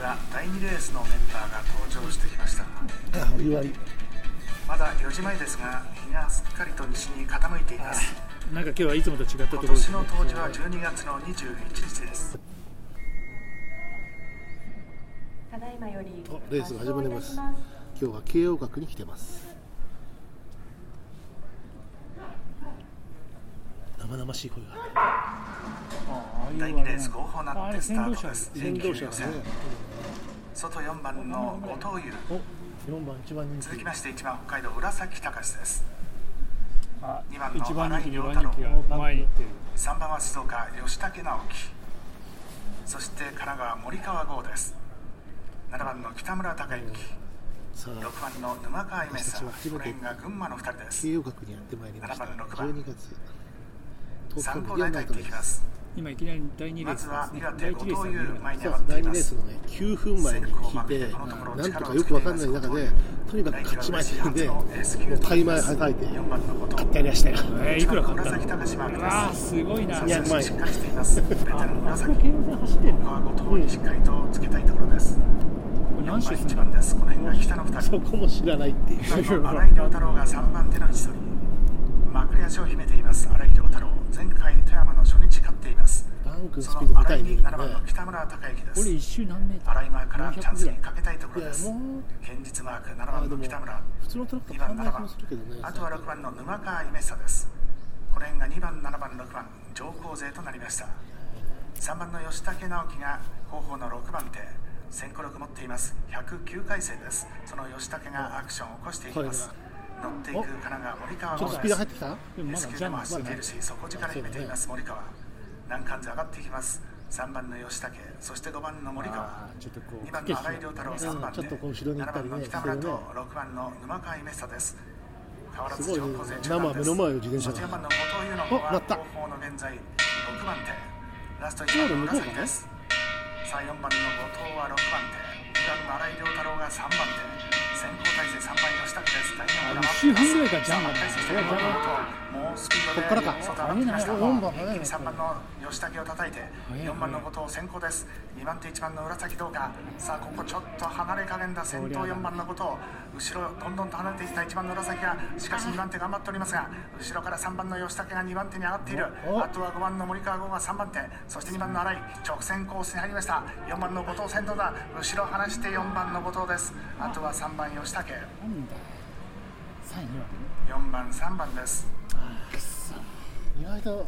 は第2レースのメンバーが登場してきました。まだ4時前ですが日がすっかりと西に傾いています。なんか今日はいつもと違ったとこ今ろです年の冬至は12月の21日です。ただいまよりおレースが始まります。今日は慶応学に来てます。生々しい声が第2レース後方なってスタートです。先導車予選外4番の後藤優お4番一番人気。続きまして1番北海道浦崎隆です。あ2番の一番人気2荒井亮太郎。気が前に行ってる。3番は静岡吉武直樹。そして神奈川森川剛です。7番の北村孝之。さあ6番の沼川夢さん。この辺が群馬の2人です。慶応学にやってまいりました。7番6番。12月10参日考台と入っていきます今いきなり第2レースですね。第1レースは第2います。レースのね9分前に聞いてなんとかよくわかんない中でとにかく勝ち前ってんでもうタイマー叩いて4番の後藤買ってやりましたよ。えー、いくら買ったの？紫高島です。うわーすごいな。200万円。あそこ紫京王線走ってるここは後藤にしっかりとつけたいところです。これ何種1です番です。この辺が北の2人。そこも知らないっていう。2番の新井亮太郎が3番手の位置取り。まくり足を秘めています。新井亮太郎。前回富山のっています。バンクのスそピード見たいね。7番の北村孝之でこれす一周何メートル。新井前からチャンスに400かけたいところです。現実マーク7あ番の北村。普通のトラック2番7と変わんない気も番。するけどね。あとは6番の沼川夢久です。この辺が2番7番6番上皇勢となりました。3番の吉武直樹が後方の6番手。先行力持っています。109回生です。その吉武がアクションを起こしていきます。乗っていく神奈川森川ちょっとスピード入ってきた？S 級でも走っているし底力秘めています森川難関図上がっていきます。3番の吉武そして5番の森川。あーちょっとこう2番の新井亮太郎3番でちょっとこう後ろに行った7りね番の北村と6番の沼川夢久です。変わらず上皇勢生目の前を自転車8が番の後藤優の方は後方の現在6番手。ラストちょう1番の紫です。さあ4番の後藤は6番手。2番の新井亮太郎が3番手。先行体制3番吉武です。第4番あ一周半ぐらいからジャンが体制して4番とこっからか外上がってきました早いな4番早いな一気に3番の吉武を叩いて早い4番の後藤先行です。2番手1番の浦崎どうかさあここちょっと離れ加減だ先頭4番の後藤後ろどんどんと離れていった1番の浦崎がしかし2番手頑張っておりますが後ろから3番の吉武が2番手に上がっている。おあとは5番の森川剛が3番手そして2番の新井。直線コースに入りました。4番の後藤先頭だ。後ろ離して4番の後藤です。あとは3番吉武。なんだ。3位は4番3番です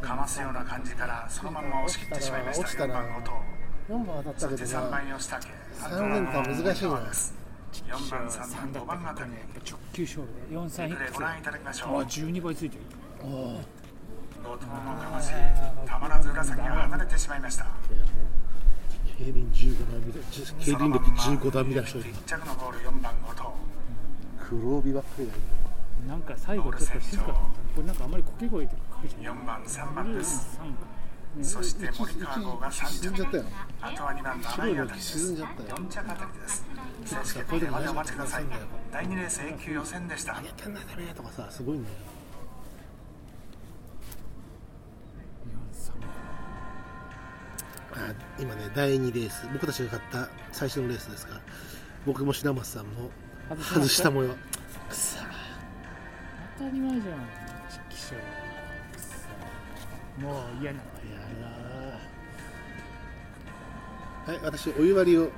かますような感じからそのまんま押し切ってしまいました4落ちたな番後藤4番当たったけそして3どな番吉武三連単難しいな4番3番3だ5番あたり直球勝負で4 3リプレイご覧いただきましょうあ12倍ついてる後藤のかましたまらず浦崎が離れてしまいました競輪15段みたい競輪歴15段みたいな人いる1着のボール4番後藤黒帯ばっかりだよなんか最後ちょっと静かだった。これなんかあんまり掛け声とかかけちゃう。4番3番です。3そして森川剛が3着沈んじゃったよ。あとは2番の白いの新井あたりです沈んじゃったよ。4着あたりです選手こういう決定までお待ちください第2レース A 級予選でした。やってんだダメとかさすごいんだよ。あ今ね第2レース僕たちが勝った最初のレースですから僕も白松さんも外した模様。くそ当たり前じゃんちきしょうもう嫌なのやーはい私お湯割りを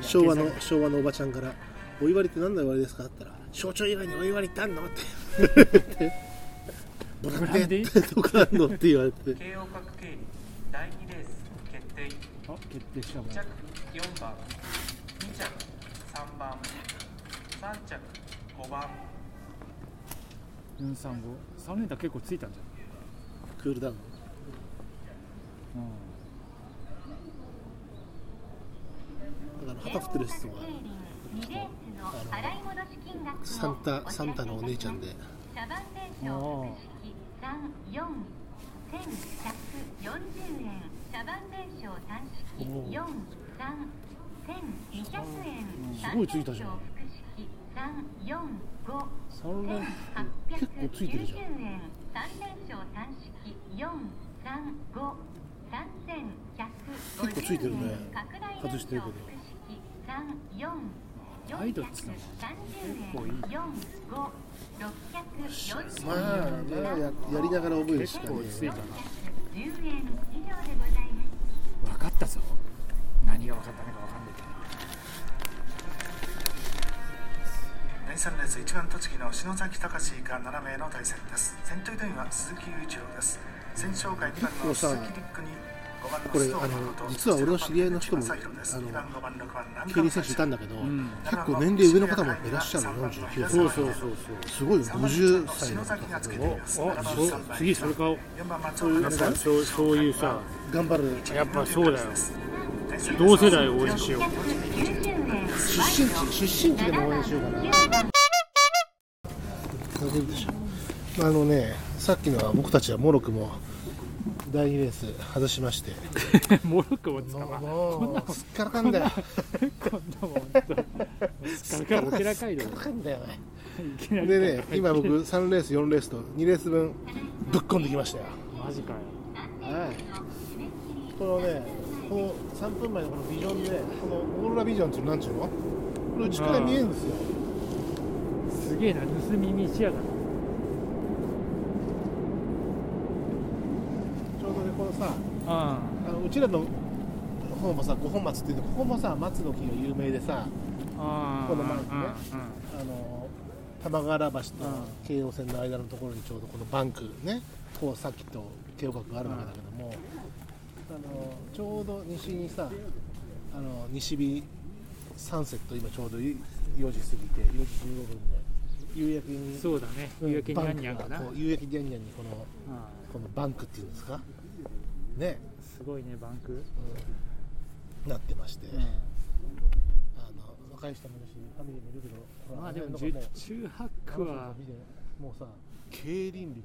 昭和の昭和のおばちゃんから「お湯割りって何の湯割りですか?」って言ったら「象徴以外にお湯割りってあんの?」って「ボランテってどこあんの?」って言われて慶応各経理第2レース決定あ決定したもん1着4番2着3番3着5番435 3連打結構ついたんじクールダウン。ゃん、うんだから旗振ってる人がサンタサンタのお姉ちゃんで。茶番伝承式三四千百四十円茶番伝承単式四三千二百円すごいついたじゃん。三四五3連八結百構ついてるじゃん円三連勝単式四三五三千百五十ついてるね。外してるけどワイドっつうのも結構いいまあまあややりながら覚えるしかね結構ついたな10円以上でございます分かったぞ。何が分かったのか分かんないけど第3レース1番栃木の篠崎隆以下7名の対戦です。先頭というのは鈴木雄一郎です。先勝会2番の鈴木リックに5番のこれあの誠実は俺の知り合いの人もあの2番5番6番南競輪選手いたんだけど、ん。結構年齢上の方もいらっしゃるの49歳そうそうそうすごいよ50歳の篠崎がつけていますそうあそう次それ買おう4番松やっぱそうそういうさ頑張る。やっぱそうだよ。同世代を応援しよう。90円出身地出身地でも応援しようかな。大丈夫でしょあのねさっきのは僕たちはモロクも第2レース外しまして。モロッコもつかまもうすっからかんだよ。こんなもん。すっからかんオケラ街道すっからかんだよ。ねでね今僕3レース4レースと2レース分ぶっ込んできましたよ。マジかよ。はいこのねこの3分前のこのビジョンでこのオーロラビジョンっていうのなんちゅうの？これ内から見えるんですよ。すげえな盗み見しやがるちょうどねこのさああ。のうちらの方もさ五本松っていうのここもさ松の木が有名でさあこの前にね。うんうんあの玉川原橋と京王線の間のところにちょうどこのバンクねこうさっきと京郭があるわけだけども、あのちょうど西にさあの西日サンセット今ちょうど4時過ぎて4時15分で夕焼けにそうだね。夕焼けにゃんにゃんかな。夕焼けにゃんにゃんにこのあこのバンクっていうんですか？ね、すごいねバンク。うん。なってまして、うん。あの若い人もいるしファミリーもいるけどまあでもの十中八九はもうさ競輪歴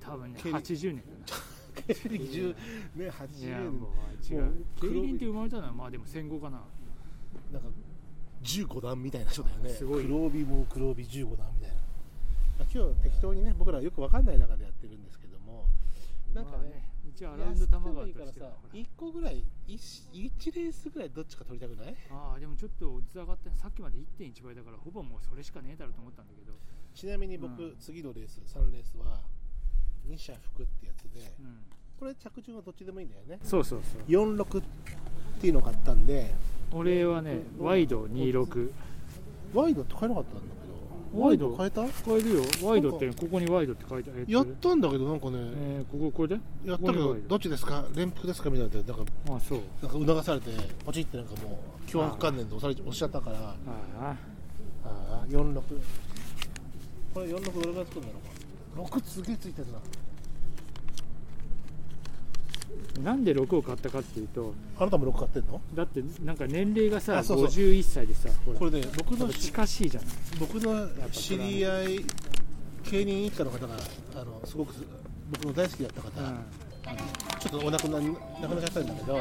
多分ね競輪80年 競輪10ねい80や年もう違う競黒輪って生まれたのはまあでも戦後かな。なんか15段みたいな人だよね。すごい。黒帯も黒帯15段みたいな。今日適当にね僕らはよくわかんない中でやってるんですけどもなんかまあね一応アラウンド玉川いいからさとしてはほら1個ぐらい 1, レースぐらいどっちか取りたくない？ああでもちょっとオッズ上がってさっきまで1.1倍だからほぼもうそれしかねえだろうと思ったんだけど。ちなみに僕、うん。次のレース3レースは二者服ってやつでうん。これ着順はどっちでもいいんだよね。そうそうそう。46っていうのを買ったんで俺はねワイド26ワイドって買えなかったんだけど。ワイド？変えた？買えるよ。ワイドってここにワイドって書いてある。やったんだけどなんかね、えー、こここれで？やったけどどっちですか？連服ですかみたいななんかあそう。なんか促されてポチってなんかもう脅迫観念で押され押しちゃったから。ああああ46これ46どれぐらいつくんだろう？か6すげえついてるな。なんで6を買ったかっていうとあなたも6買ってんの？だってなんか年齢がさあそうそう。51歳でさほら。これね僕の近しいじゃない。僕の知り合い競輪一家の方があのすごく僕の大好きだった方、ちょっとお亡くなり亡くなっちゃったんだけど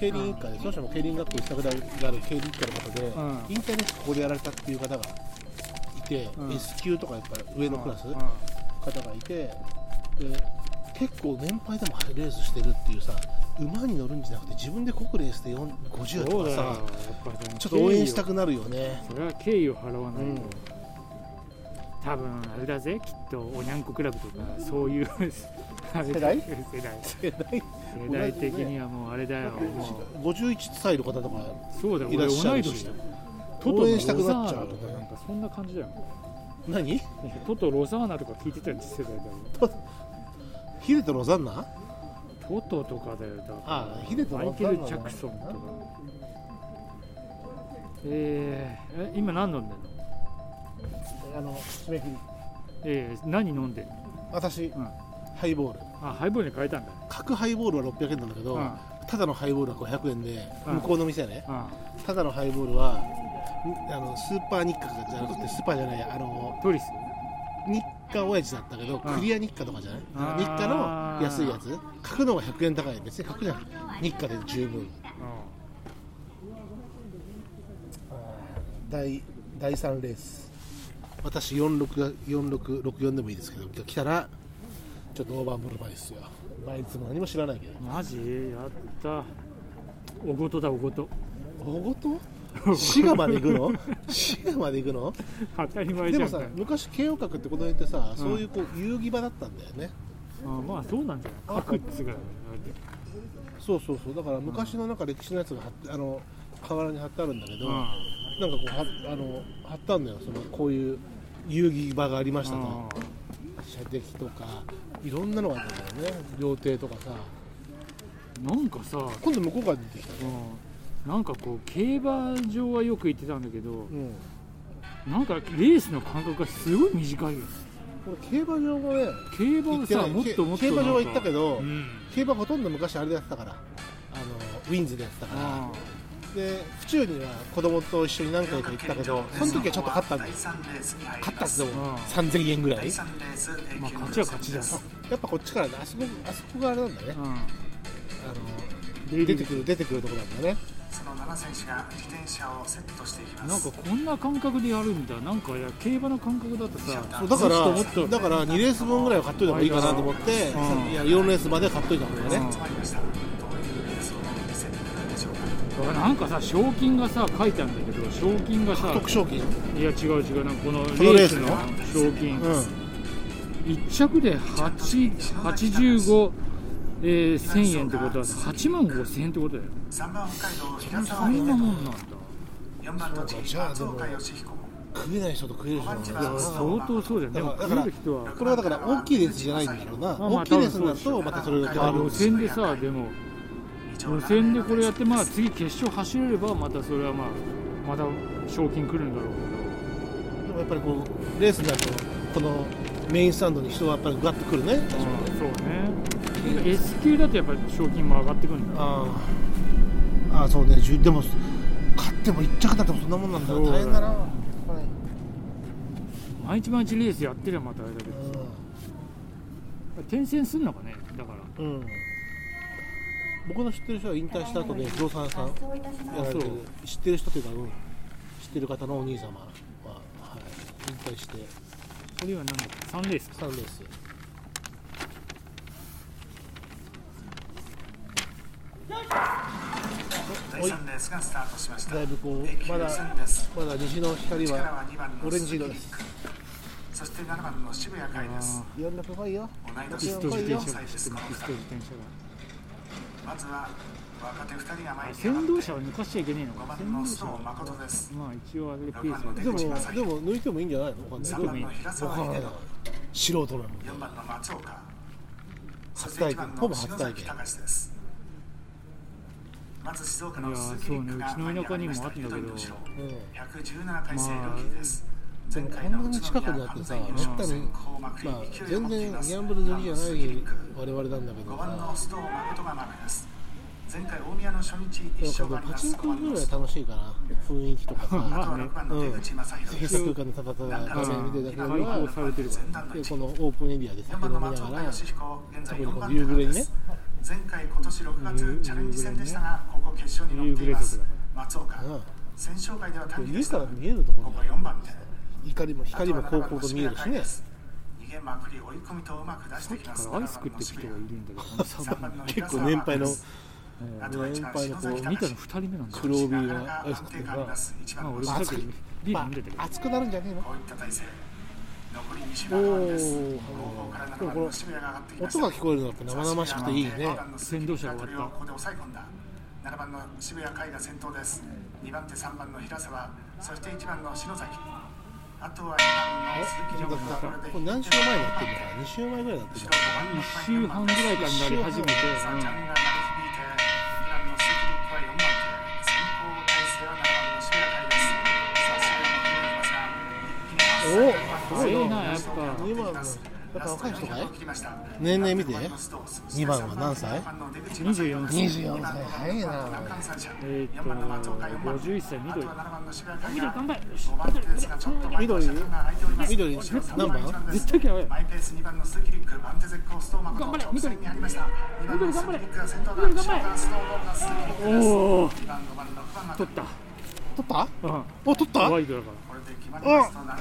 競輪一家でその人も競輪学校行ったぐらいがある競輪一家の方で、うん。インターネットここでやられたっていう方がいて、うん。S 級とかやっぱり上のクラス、うん方がいてで結構年配でもレースしてるっていうさ馬に乗るんじゃなくて自分でこぐレースで4 50とかさちょっと応援した敬くなるよね。それは敬意を払わないと、うん多分あれだぜきっとおにゃんこクラブとかそういう世代？世代。世代？世代的にはもうあれだよ。も51歳の方とかうそうだよ。いら俺っしゃるし。同い年だ。よ応援したくなっちゃうとか。なんかそんな感じだよ何？トトロザーナ？とか聞いてたよ世代だよヒデとロザンナトトとかだよだからあヒデとマイロザンナケル・ジャクソンとか。えー、え今何飲んでんの？あの締め切りえー、何飲んでんの？私、うん。ハイボール。あハイボールに変えたんだ。角ハイボールは600円なんだけど、うん。ただのハイボールは500円で、うん。向こうの店ね。あただのハイボールはんあのスーパー日課じゃなくてスーパーじゃないあのトリス？日課親父だったけど、ん。クリア日課とかじゃない？日課の安いやつ。角のが100円高い別に角じゃ日課で十分。第第3レース。私46が4664でもいいですけど来たらちょっとオーバーブルバイですよ。バイツも何も知らないけど。マジ？やった。おごとだおごと。大ごと？滋賀まで行くの？滋賀まで行くの？当たり前でもさじゃん。か昔慶応閣ってことによってさ、そういうこう遊戯場だったんだよね。あまあそうなんじゃない？各っつがそうそうそう。だから昔のなんか歴史のやつがあの河原に貼ってあるんだけど、うん。なんかこうはあの貼ったんだよ。そのこういう遊戯場がありましたと。射的とかいろんなのがあったんだよね。料亭とかさ。なんかさ、今度向こうから出てきた。ねうん、なんかこう競馬場はよく行ってたんだけどうん。なんかレースの間隔がすごい短いよ競馬場もね競馬はさもっともっと競馬場は行ったけど、うん。競馬ほとんど昔あれでやってたからあのウィンズでやってたから。あで府中には子供と一緒に何回か行ったけどその時はちょっと勝ったんだよ。第3レースに入り勝ったってでもうん3000円ぐらい。第3レース平均まあ勝ちは勝ちだよやっぱこっちからねあそこあそこがあれなんだね、うあのん出てくる出てくるところなんだねその7選手が自転車をセットしていきます。なんかこんな感覚でやるんだな。んかいや競馬の感覚だとさそう。だからもっだから2レース分ぐらいは買っといた方がいいかなと思って、うんいや4レースまでは買っといた方がいう。レースを見せてくるんでしょう。かだからなんかさ賞金がさ書いてあるんだけど賞金がさ特賞金いや違う。違う。なんかこのレこのレースのースの賞金、う。ん1着で8 85、えー、1000円ってことは8万5000円ってことだよ。3番北海道平そ沢んなもんなんだ。4番栃木じゃあでも食えない人と食える人なん相当そうだよ。ねでも食える人は。これはだから大きいレースじゃないんだろうな、まあまあ大きいレースになるとまたそれが変わる予選でさでも予選でこれやってまあ次決勝走れればまたそれはまあまた賞金来るんだろう。でもやっぱりこうレースになるとこのメインスタンドに人がやっぱりガッと来るね。けど、そうね S 級だとやっぱり賞金も上がってくるんだああああそうね。でも勝っても1着だってもそんなもんなんだ。大変だな。毎日毎日レースやってりゃまたあれだけど転戦すんのかね。だから。うん、うん、僕の知ってる人は引退した後で不動産屋さんやられてる。知ってる人というか、うん、知ってる方のお兄様は、はい、引退して。それは何だ3レースか3レース第3レースがスタートしましただいぶこう駅まだまだ西の光力はは2番のオレンジ色ですそして7番の渋谷海です。4楽来いよ。同いピ年スト自転車4歳ですがピスト自転車まずは若手2人がが前に先導車は抜かしちゃいけねえの5か番先導車誠です。まあ一応あれでペースはでもでも抜いてもいいんじゃないの？わかんない3番の平わ沢秀からない素人なの4番の松岡。そして1初体験。ほぼ初体験。ですまず静岡の鈴木陸がそうねうちの田舎にもあったんだけど前に上がりましたうん。117回生ルーキーですでもこん。なに近くにあってさめったにまあ全然ギャンブル好きじゃない我々なん。だけど5番のさ前回大宮の初日で一もパチンコぐらい楽しいかな雰囲気とかさまああとは6番の出口正閉弘鎖空間でただただ画面見てるだけよりはされてるか前段の1でこのオープンエリアで4酒飲みながら松岡義彦現在4特にこの番夕暮れにね前回今年6月チャレンジ戦でしたがここ決勝に乗っています。松岡。うん。戦勝会では短期で家したこから見えるとこころに4番手光も光も高校と見えるしね。逃げまくり追い込みとうまく出してきます。アイス食ってる人がいるんだけど3番の結構年配のあとは1番年配のこう篠崎見たの隆2人目なんだよ。黒帯があります1番まあの俺もさっきビール飲んでたけど。熱くなるんじゃねえの？こういった体勢残り2周の番です。後方から7でもこの番の渋谷が上がってきました。音が聞こえるのって生々しくていいね。先導車が終わった。ここで抑え込んだ7番の渋谷海が先頭です。2番手3番の平沢そして1番の篠崎。あとは2番の鈴木亮太がここれ何週前になってるのかな？2週前ぐらいになってるのか1週半ぐらいからなり始めて、さあ、ジャンが鳴り響いて、2番の鈴木陸は4番手、先行体制は7番の渋谷海です。さあ、渋谷も決めてきますが、一気におうん、すごいなやっぱ。2番やっぱ若い人かい年年齢見て2番は何歳？24歳。24歳。早いなえーっと51歳。緑緑頑張れ緑緑何番絶対嫌いマイペース2番の鈴木陸番手絶好ストーマ頑張れ緑頑張れおお取った取った？うん。お取った？ワイドだかこれで決まりますとな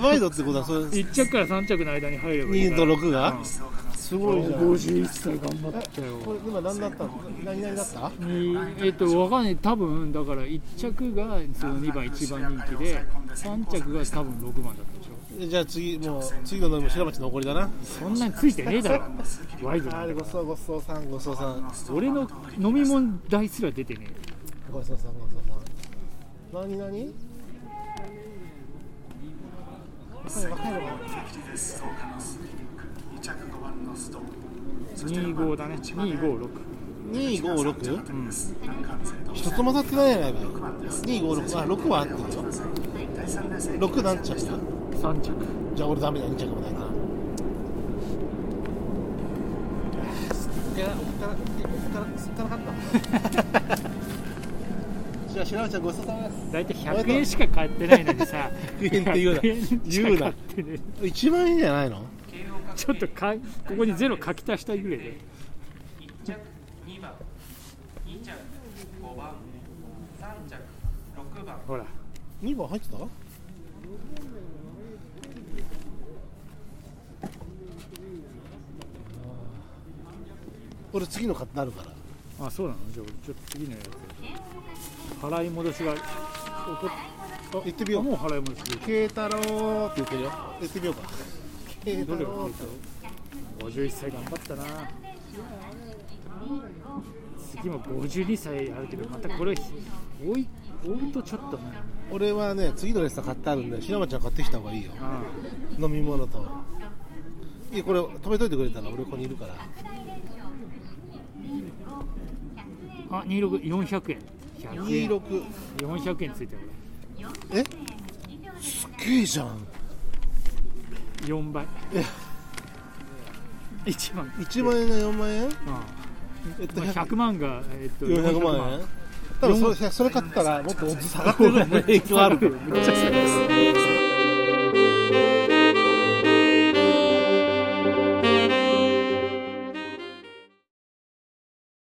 るワイドってことはそれ。ら1着から3着の間に入ればいい2からと6が、うん。すごいじゃん。51歳頑張ったよ。これ今何だったの？何々だった？にえっとわかんない。多分だから1着がその2番1番人気で3着が多分6番だったでしょ。えじゃあ次もう次の飲み白町残りだな。そんなについてねえだろ。ワイドなあだからごちそうごちそうさんごちそうさん。俺の飲み物代すら出てねごちそうさんごちそうさん何？何？これ分かるわ敵です。創価のスリリンク2着5番のストーン。え25だね。256 256うん一つも当たってないやないか256あ6はあってるよ第3レース6何着だ3着じゃあ俺ダメだ2着もないなすっからおっからおっからすっからかったじゃあ白町ちゃんごちそうさまです。大体100円しか買ってないのにさ100円って言うな。100円しか言うな。買ってね1万円じゃないの？ちょっとかいここにゼロ書き足したいぐらいで。1着2番2着5番3着6番。ほら。2番入ってた？俺次の買ってあるからあそうなの？じゃあちょっと次のやつ。払い戻しが起こっ行ってみよう。あもう払い戻しで慶太郎って言ってるよ行ってみようか。慶太郎51歳頑張ったな。次も52歳あるけどまたこれ追い追うとちょっとね。俺はね次のレッサー買ってあるんで白松ちゃん買ってきた方がいいよ。あ飲み物と。いいこれ止めといてくれたら俺ここにいるからあ26400円。100円。26 400円ついてるえ？すっげえじゃん。4倍。え？1万。1万円が4万円？うん。えっとまあ100万が、えっと、400万円。多分それそれ買ったらもっと下がってる影響あるめっちゃ